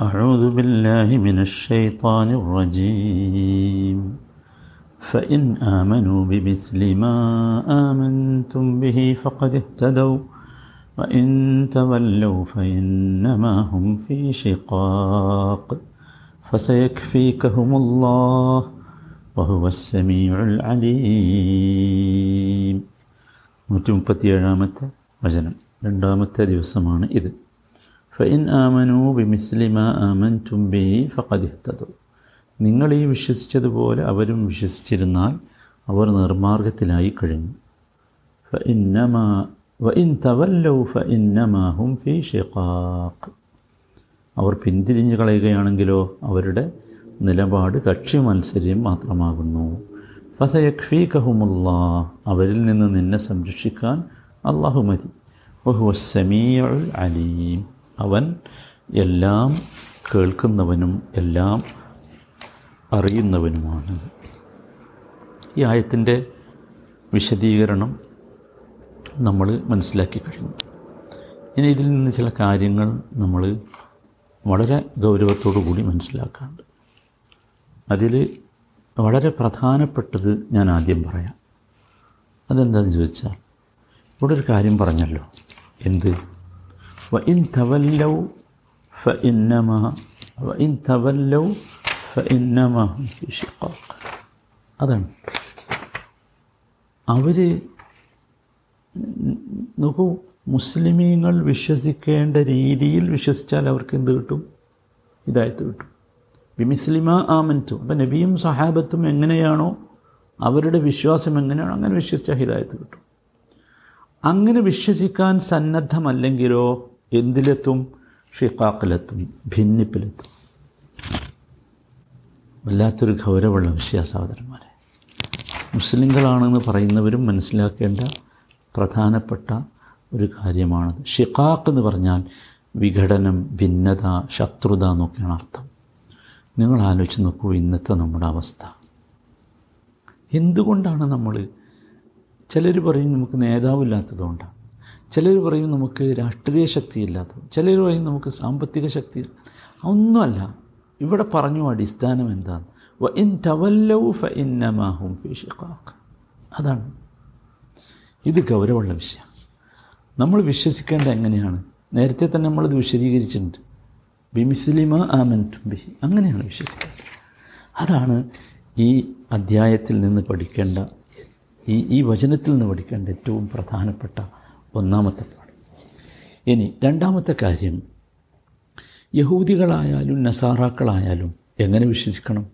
أعوذ بالله من الشيطان الرجيم فإن آمنوا بمثل ما آمنتم به فقد اهتدوا وإن تولوا فإنما هم في شقاق فسيكفيكهم الله وهو السميع العليم നൂറ്റി മുപ്പത്തിയേഴാമത്തെ വചനം രണ്ടാമത്തെ ദിവസമാണ് ഇത് ഫൈൻ ആമനു ബിമിസ്ലിമ ആമൻ ബി ഫഖദിഹ്തതു നിങ്ങൾ ഈ വിശ്വസിച്ചതുപോലെ അവരും വിശ്വസിച്ചിരുന്നാൽ അവർ നിർമാർഗത്തിലായി കഴിഞ്ഞു. ഫഇന്നമാ വഇൻ തവല്ലൗ ഫീ ഷിഖാഖ് അവർ പിന്തിരിഞ്ഞു കളയുകയാണെങ്കിലോ അവരുടെ നിലപാട് കക്ഷി മത്സര്യം മാത്രമാകുന്നു. ഫസയഖ്ഫീകഹുമുല്ലാ അവരിൽ നിന്ന് നിന്നെ സംരക്ഷിക്കാൻ അള്ളാഹു മതി. വഹുവ അലീം. അവൻ എല്ലാം കേൾക്കുന്നവനും എല്ലാം അറിയുന്നവനുമാണ്. ഈ ആയത്തിന്റെ വിശദീകരണം നമ്മൾ മനസ്സിലാക്കി കഴിഞ്ഞു. ഇനി ഇതിൽ നിന്ന് ചില കാര്യങ്ങൾ നമ്മൾ വളരെ ഗൗരവത്തോടു കൂടി മനസ്സിലാക്കാറുണ്ട് അതിൽ വളരെ പ്രധാനപ്പെട്ടത് ഞാൻ ആദ്യം പറയാം. അതെന്താണെന്ന് ചോദിച്ചാൽ ഇവിടെ ഒരു കാര്യം പറഞ്ഞല്ലോ. എന്ത്? വ تولوا فإنما ഫ تولوا വ في شقاق. അതാണ്. അവർ നോക്കൂ മുസ്ലിമീങ്ങൾ വിശ്വസിക്കേണ്ട രീതിയിൽ വിശ്വസിച്ചാൽ അവർക്ക് എന്ത് കിട്ടും? ഇതായത് കിട്ടും. ബിമിസ്ലിമ ആമന്റു അപ്പം നബിയും സഹാബത്തും എങ്ങനെയാണോ അവരുടെ വിശ്വാസം എങ്ങനെയാണോ അങ്ങനെ വിശ്വസിച്ച ഹിദായത്ത് കിട്ടും. അങ്ങനെ വിശ്വസിക്കാൻ സന്നദ്ധമല്ലെങ്കിലോ എന്തിലെത്തും? ഷിഖാക്കിലെത്തും ഭിന്നിപ്പിലെത്തും. വല്ലാത്തൊരു ഗൗരവമുള്ള വിഷയ സഹോദരന്മാരെ. മുസ്ലിങ്ങളാണെന്ന് പറയുന്നവരും മനസ്സിലാക്കേണ്ട പ്രധാനപ്പെട്ട ഒരു കാര്യമാണത്. ഷിഖാഖ് എന്ന് പറഞ്ഞാൽ വിഘടനം ഭിന്നത ശത്രുത എന്നൊക്കെയാണ് അർത്ഥം. നിങ്ങൾ ആലോചിച്ച് നോക്കൂ ഇന്നത്തെ നമ്മുടെ അവസ്ഥ. എന്തുകൊണ്ടാണ് നമ്മൾ ചിലർ പറയും നമുക്ക് നേതാവില്ലാത്തതുകൊണ്ടാണ്. ചിലർ പറയും നമുക്ക് രാഷ്ട്രീയ ശക്തി ഇല്ലാത്തത് ചിലർ പറയും നമുക്ക് സാമ്പത്തിക ശക്തി ഒന്നുമല്ല. ഇവിടെ പറഞ്ഞു അടിസ്ഥാനം എന്താണ്? വ ഇൻ തവല്ലൗ ഫ ഇന്നമാഹും അതാണ്. ഇത് ഗൗരവമുള്ള വിഷയം. നമ്മൾ വിശ്വസിക്കേണ്ട എങ്ങനെയാണ്? നേരത്തെ തന്നെ നമ്മളത് വിശദീകരിച്ചിട്ടുണ്ട്. ബിമിസ്ലിമ ആമൻ ബി അങ്ങനെയാണ് വിശ്വസിക്കേണ്ടത്. അതാണ് ഈ അധ്യായത്തിൽ നിന്ന് പഠിക്കേണ്ട ഈ ഈ വചനത്തിൽ നിന്ന് പഠിക്കേണ്ട ഏറ്റവും പ്രധാനപ്പെട്ട ഒന്നാമത്തെ പാഠം. ഇനി രണ്ടാമത്തെ കാര്യം യഹൂദികളായാലും നസാറാക്കളായാലും എങ്ങനെ വിശ്വസിക്കണം?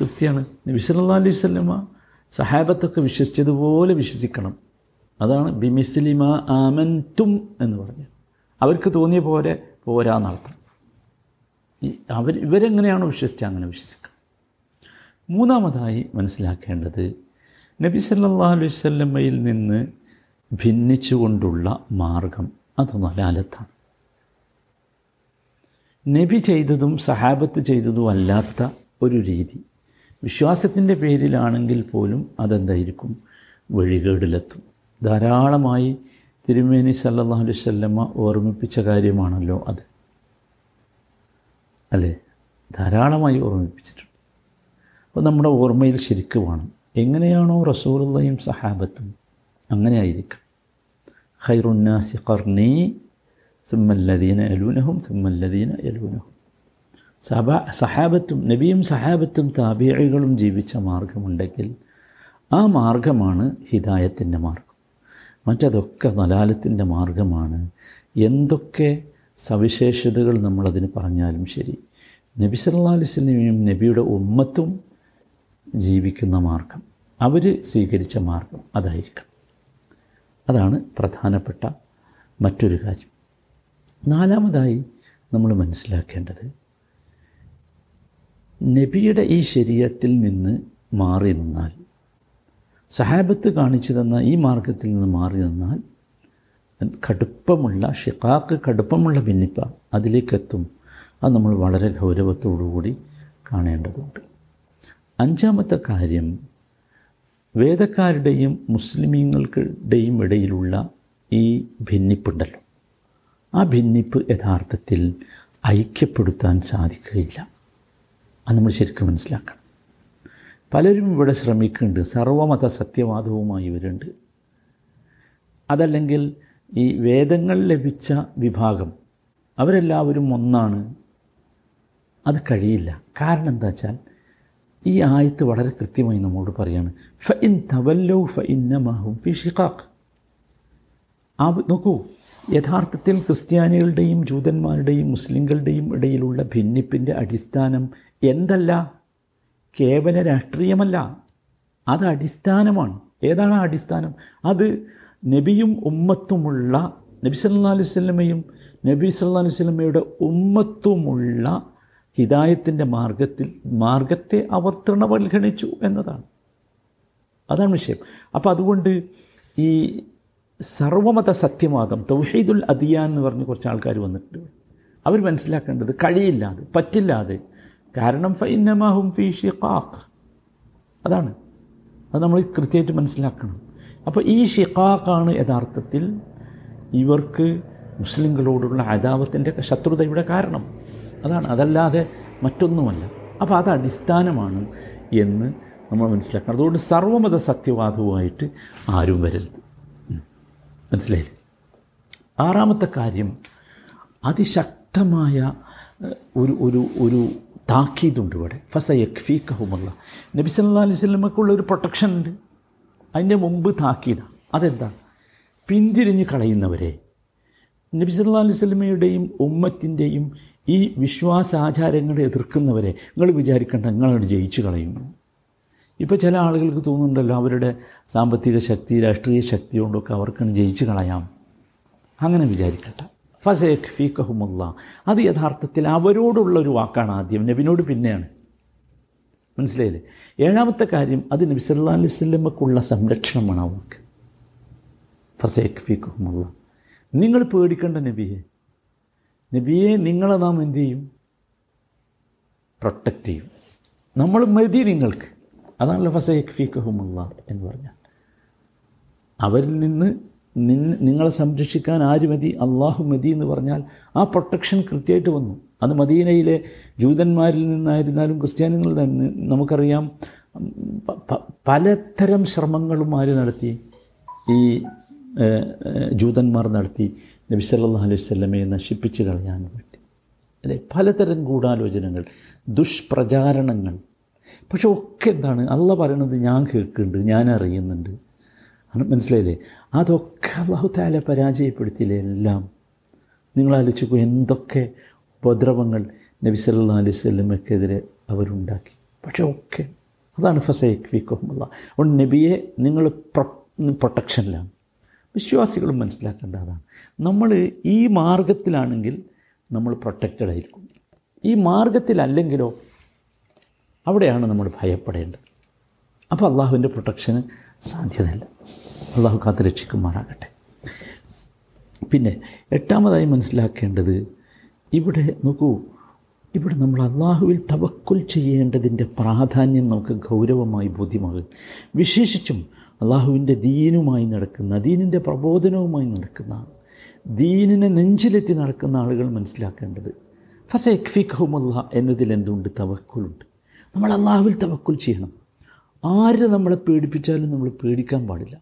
കൃത്യമാണ് നബി സല്ലല്ലാഹു അലൈഹി സ്വല്ലമ്മ സഹാബത്തൊക്കെ വിശ്വസിച്ചതുപോലെ വിശ്വസിക്കണം. അതാണ് ബിമിസ്ലിമ ആമൻതും എന്ന് പറഞ്ഞത്. അവർക്ക് തോന്നിയ പോലെ പോരാന്നർത്ഥം അവർ ഇവരെങ്ങനെയാണോ വിശ്വസിച്ചത് അങ്ങനെ വിശ്വസിക്കുക. മൂന്നാമതായി മനസ്സിലാക്കേണ്ടത് നബി സല്ലാ അലൈഹി സ്വല്ലമ്മയിൽ നിന്ന് ഭിന്നിച്ചുകൊണ്ടുള്ള മാർഗം അത് നലാലത്താണ് നബി ചെയ്തതും സഹാബത്ത് ചെയ്തതും അല്ലാത്ത ഒരു രീതി. വിശ്വാസത്തിന്റെ പേരിലാണെങ്കിൽ പോലും അതെന്തായിരിക്കും? വഴികേടിലെത്തും. ധാരാളമായി തിരുമേനി സല്ലല്ലാഹു അലൈഹി വസല്ലമ ഓർമ്മിപ്പിച്ച കാര്യമാണല്ലോ അത്. അല്ലേ? ധാരാളമായി ഓർമ്മിപ്പിച്ചിട്ടുണ്ട്. അപ്പോൾ നമ്മുടെ ഓർമ്മയിൽ ശരിക്ക് വേണം. എങ്ങനെയാണോ റസൂറുള്ളയും സഹാബത്തും അങ്ങനെ ആയിരിക്കും ഖൈറുന്നാസി الذين يلونهم ثم الذين يلونهم. സഭ സഹാബത്തും നബിയും സഹാബത്തും താബിയകളും ജീവിച്ച മാർഗമുണ്ടെങ്കിൽ ആ മാർഗമാണ് ഹിദായത്തിന്റെ മാർഗം. മറ്റതൊക്കെ നലാലത്തിന്റെ മാർഗമാണ്. എന്തൊക്കെ സവിശേഷതകൾ നമ്മളതിന് പറഞ്ഞാലും ശരി. നബി സല്ലല്ലാഹു അലൈഹി നബിയുടെ ഉമ്മത്തും ജീവിക്കുന്ന മാർഗം. അവർ സ്വീകരിച്ച മാർഗം അതായിരിക്കണം. അതാണ് പ്രധാനപ്പെട്ട മറ്റൊരു കാര്യം. നാലാമതായി നമ്മൾ മനസ്സിലാക്കേണ്ടത് നബിയുടെ ഈ ശരീരത്തിൽ നിന്ന് മാറി നിന്നാൽ സഹാബത്ത് കാണിച്ചു തന്ന ഈ മാർഗത്തിൽ നിന്ന് മാറി നിന്നാൽ കടുപ്പമുള്ള ഷിക്കാക്ക് കടുപ്പമുള്ള ഭിന്നിപ്പ അതിലേക്കെത്തും. അത് നമ്മൾ വളരെ ഗൗരവത്തോടുകൂടി കാണേണ്ടതുണ്ട്. അഞ്ചാമത്തെ കാര്യം വേദക്കാരുടെയും മുസ്ലിമീങ്ങളുടെയും ഇടയിലുള്ള ഈ ഭിന്നിപ്പുണ്ടല്ലോ. ആ ഭിന്നിപ്പ് യഥാർത്ഥത്തിൽ ഐക്യപ്പെടുത്താൻ സാധിക്കുകയില്ല. അത് നമ്മൾ ശരിക്കും മനസ്സിലാക്കണം. പലരും ഇവിടെ ശ്രമിക്കുന്നുണ്ട്. സർവമത സത്യവാദവുമായി വരുന്നുണ്ട് അതല്ലെങ്കിൽ ഈ വേദങ്ങൾ ലഭിച്ച വിഭാഗം അവരെല്ലാവരും ഒന്നാണ്. അത് കഴിയില്ല. കാരണം എന്താ വെച്ചാൽ ഈ ആയത്ത് വളരെ കൃത്യമായി നമ്മോട് പറയാണ്. ഫ ഇൻ തവല്ലോ ഫ ഇന്നമാഹും ഫി ഷിഖാഖ്. ആ നോക്കൂ യഥാർത്ഥത്തിൽ ക്രിസ്ത്യാനികളുടെയും ജൂതന്മാരുടെയും മുസ്ലിങ്ങളുടെയും ഇടയിലുള്ള ഭിന്നിപ്പിന്റെ അടിസ്ഥാനം എന്തല്ല? കേവല രാഷ്ട്രീയമല്ല. അത് അടിസ്ഥാനമാണ്. ഏതാണ് അടിസ്ഥാനം? അത് നബിയും ഉമ്മത്തുമുള്ള നബി സല്ലാ അലൈവല്ലമയും നബി സല്ലാ അലൈവല്ലമയുടെ ഉമ്മത്തുമുള്ള ഹിദായത്തിന്റെ മാർഗത്തിൽ മാർഗത്തെ അവർ തൃണവൽഗണിച്ചു എന്നതാണ്. അതാണ് വിഷയം. അപ്പോൾ അതുകൊണ്ട് ഈ സർവമത സത്യവാദം തൗഹീദുൽ അദിയാൻ എന്ന് പറഞ്ഞ് കുറച്ച് ആൾക്കാർ വന്നിട്ടുണ്ട് അവർ മനസ്സിലാക്കേണ്ടത് കഴിയില്ലാതെ പറ്റില്ലാതെ. കാരണം ഫൈനമാഹും ഫി ഷിഖാഖ്. അതാണ്. അത് നമ്മൾ കൃത്യമായിട്ട് മനസ്സിലാക്കണം. അപ്പോൾ ഈ ഷിഖാഖാണ് യഥാർത്ഥത്തിൽ ഇവർക്ക് മുസ്ലിങ്ങളോടുള്ള അദാവത്തിന്റെ ശത്രുതയുടെ കാരണം. അതാണ്. അതല്ലാതെ മറ്റൊന്നുമല്ല. അപ്പോൾ അത് അടിസ്ഥാനമാണ് എന്ന് നമ്മൾ മനസ്സിലാക്കണം. അതുകൊണ്ട് സർവമത സത്യവാദവുമായിട്ട് ആരും വരരുത്. മനസ്സിലായില്ലേ? ആറാമത്തെ കാര്യം അതിശക്തമായ ഒരു ഒരു ഒരു താക്കീതുണ്ട് ഇവിടെ. ഫസ യഖ്ഫീഖുമുള്ള നബി സല്ലാ അലൈഹി ഒരു പ്രൊട്ടക്ഷൻ ഉണ്ട്. അതിന്റെ മുമ്പ് താക്കീത. അതെന്താ? പിന്തിരിഞ്ഞ് കളയുന്നവരെ. നബി സല്ലാ അലൈഹി ഉമ്മത്തിന്റെയും ഈ വിശ്വാസാചാരങ്ങളെ എതിർക്കുന്നവരെ നിങ്ങൾ വിചാരിക്കേണ്ട നിങ്ങളവിടെ ജയിച്ചു കളയുന്നു. ഇപ്പോൾ ചില ആളുകൾക്ക് തോന്നുന്നുണ്ടല്ലോ അവരുടെ സാമ്പത്തിക ശക്തി രാഷ്ട്രീയ ശക്തി കൊണ്ടൊക്കെ അവർക്കാണ് ജയിച്ചു കളയാം. അങ്ങനെ വിചാരിക്കട്ടെ. ഫസേഖ് ഫീക്കഹുമുള്ള അത് യഥാർത്ഥത്തിൽ അവരോടുള്ള ഒരു വാക്കാണ് ആദ്യം നബിനോട് പിന്നെയാണ്. മനസ്സിലായില്ലേ? ഏഴാമത്തെ കാര്യം അത് നബി സല്ലാ അലൈഹി സ്വല്ലമ്മക്കുള്ള സംരക്ഷണമാണ് അവർക്ക്. ഫസേഖ് ഫീക്കഹുമുള്ള നിങ്ങൾ പേടിക്കേണ്ട നബിയെ. നബിയെ നിങ്ങളെ നാം എന്തു ചെയ്യും? പ്രൊട്ടക്റ്റ് ചെയ്യും. നമ്മൾ മതി നിങ്ങൾക്ക്. അതാണല്ലോ ഫസൈഖ് എന്ന് പറഞ്ഞാൽ അവരിൽ നിന്ന് നിങ്ങളെ സംരക്ഷിക്കാൻ ആര് മതി? അള്ളാഹു മതി എന്ന് പറഞ്ഞാൽ ആ പ്രൊട്ടക്ഷൻ കൃത്യമായിട്ട് വന്നു. അത് മദീനയിലെ ജൂതന്മാരിൽ നിന്നായിരുന്നാലും ക്രിസ്ത്യാനികളിൽ നിന്ന് നമുക്കറിയാം പലതരം ശ്രമങ്ങളും ആര് നടത്തി? ഈ ജൂതന്മാർ നടത്തി നബി സല്ലാ അലൈഹി സ്വലമയെ നശിപ്പിച്ച് കളയാൻ വേണ്ടി അല്ലെ? പലതരം ഗൂഢാലോചനകൾ ദുഷ്പ്രചാരണങ്ങൾ. പക്ഷെ ഒക്കെ എന്താണ്? അല്ല പറയണത് ഞാൻ കേൾക്കുന്നുണ്ട് ഞാൻ അറിയുന്നുണ്ട്. മനസ്സിലായില്ലേ? അതൊക്കെ അള്ളാഹു താല പരാജയപ്പെടുത്തിയില്ലേ എല്ലാം? നിങ്ങൾ ആലോചിക്കൂ എന്തൊക്കെ ഉപദ്രവങ്ങൾ നബി സല്ലാ അലൈഹി സ്വല്ലമക്കെതിരെ അവരുണ്ടാക്കി. പക്ഷെ ഒക്കെ. അതാണ് ഫസൈഖ് ഫിഖുമുള്ള അതുകൊണ്ട് നബിയെ നിങ്ങൾ പ്രൊട്ടക്ഷനിലാണ്. വിശ്വാസികളും മനസ്സിലാക്കേണ്ടതാണ്. നമ്മൾ ഈ മാർഗത്തിലാണെങ്കിൽ നമ്മൾ പ്രൊട്ടക്റ്റഡ് ആയിരിക്കും. ഈ മാർഗത്തിലല്ലെങ്കിലോ അവിടെയാണ് നമ്മൾ ഭയപ്പെടേണ്ടത്. അപ്പോൾ അള്ളാഹുവിന്റെ പ്രൊട്ടക്ഷന് സാധ്യതയില്ല. അള്ളാഹു കാത്ത് രക്ഷിക്കുമാറാകട്ടെ. പിന്നെ എട്ടാമതായി മനസ്സിലാക്കേണ്ടത് ഇവിടെ നോക്കൂ ഇവിടെ നമ്മൾ അള്ളാഹുവിൽ തവക്കുൽ ചെയ്യേണ്ടതിന്റെ പ്രാധാന്യം നമുക്ക് ഗൗരവമായി ബോധ്യമാകും. വിശേഷിച്ചും അള്ളാഹുവിന്റെ ദീനുമായി നടക്കുന്ന ദീനിന്റെ പ്രബോധനവുമായി നടക്കുന്ന ദീനിനെ നെഞ്ചിലെത്തി നടക്കുന്ന ആളുകൾ മനസ്സിലാക്കേണ്ടത്. ഫസ എക്ഫിഖുമുല്ല എന്നതിൽ എന്തുണ്ട്? തവക്കുലുണ്ട്. നമ്മൾ അള്ളാഹുവിൽ തവക്കുൽ ചെയ്യണം. ആര് നമ്മളെ പേടിപ്പിച്ചാലും നമ്മൾ പേടിക്കാൻ പാടില്ല.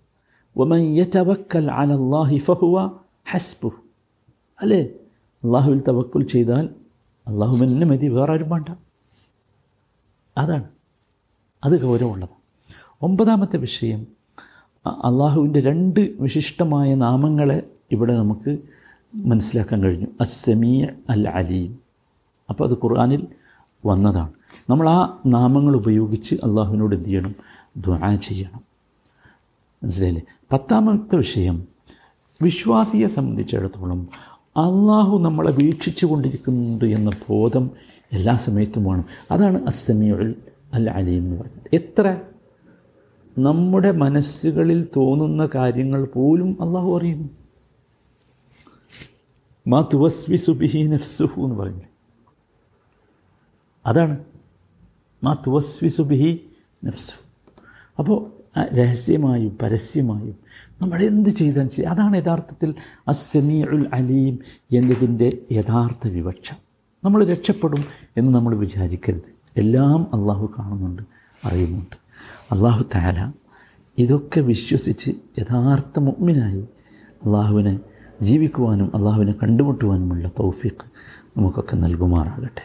ഒമൻ യതവക്കൽ അലല്ലാഹി ഫഹുവ ഹസ്ബു അല്ലേ? അള്ളാഹുവിൽ തവക്കുൽ ചെയ്താൽ അള്ളാഹു എന്നെ മതി വേറെ ആരും വേണ്ട. അതാണ്. അത് ഗൗരവമുള്ളതാണ്. ഒമ്പതാമത്തെ വിഷയം അള്ളാഹുവിന്റെ രണ്ട് വിശിഷ്ടമായ നാമങ്ങളെ ഇവിടെ നമുക്ക് മനസ്സിലാക്കാൻ കഴിഞ്ഞു. അസ്സമീ അൽ അലീം അപ്പോൾ അത് ഖുർആാനിൽ വന്നതാണ്. നമ്മൾ ആ നാമങ്ങൾ ഉപയോഗിച്ച് അള്ളാഹുവിനോട് എന്ത് ചെയ്യണം? ദ്വാ ചെയ്യണം. മനസ്സിലായില്ലേ? പത്താമത്തെ വിഷയം വിശ്വാസിയെ സംബന്ധിച്ചിടത്തോളം അള്ളാഹു നമ്മളെ വീക്ഷിച്ചു കൊണ്ടിരിക്കുന്നുണ്ട് എന്ന ബോധം എല്ലാ സമയത്തും വേണം അതാണ് അസ്സമിയുൾ അൽ അലീം എന്ന് പറഞ്ഞത് എത്ര? നമ്മുടെ മനസ്സുകളിൽ തോന്നുന്ന കാര്യങ്ങൾ പോലും അള്ളാഹു അറിയുന്നു. മാ തുവസ്വി സുബിഹി നഫ്സുഹു എന്ന് പറയുന്നത് അതാണ്. മാ തുവസ്വി സുബിഹി നഫ്സു. അപ്പോൾ രഹസ്യമായും പരസ്യമായും നമ്മൾ എന്ത് ചെയ്താൽ ചെയ്യും അതാണ് യഥാർത്ഥത്തിൽ അസമീഉൽ അലീം എന്നതിന്റെ യഥാർത്ഥ വിവക്ഷ. നമ്മൾ രക്ഷപ്പെടും എന്ന് നമ്മൾ വിചാരിക്കരുത്. എല്ലാം അള്ളാഹു കാണുന്നുണ്ട് അറിയുന്നുണ്ട്. അള്ളാഹു താല ഇതൊക്കെ വിശ്വസിച്ച് യഥാർത്ഥ മുഗ്മിനായി അള്ളാഹുവിനെ ജീവിക്കുവാനും അള്ളാഹുവിനെ കണ്ടുമുട്ടുവാനുമുള്ള തൗഫീഖ് നമുക്കൊക്കെ നൽകുമാറാകട്ടെ.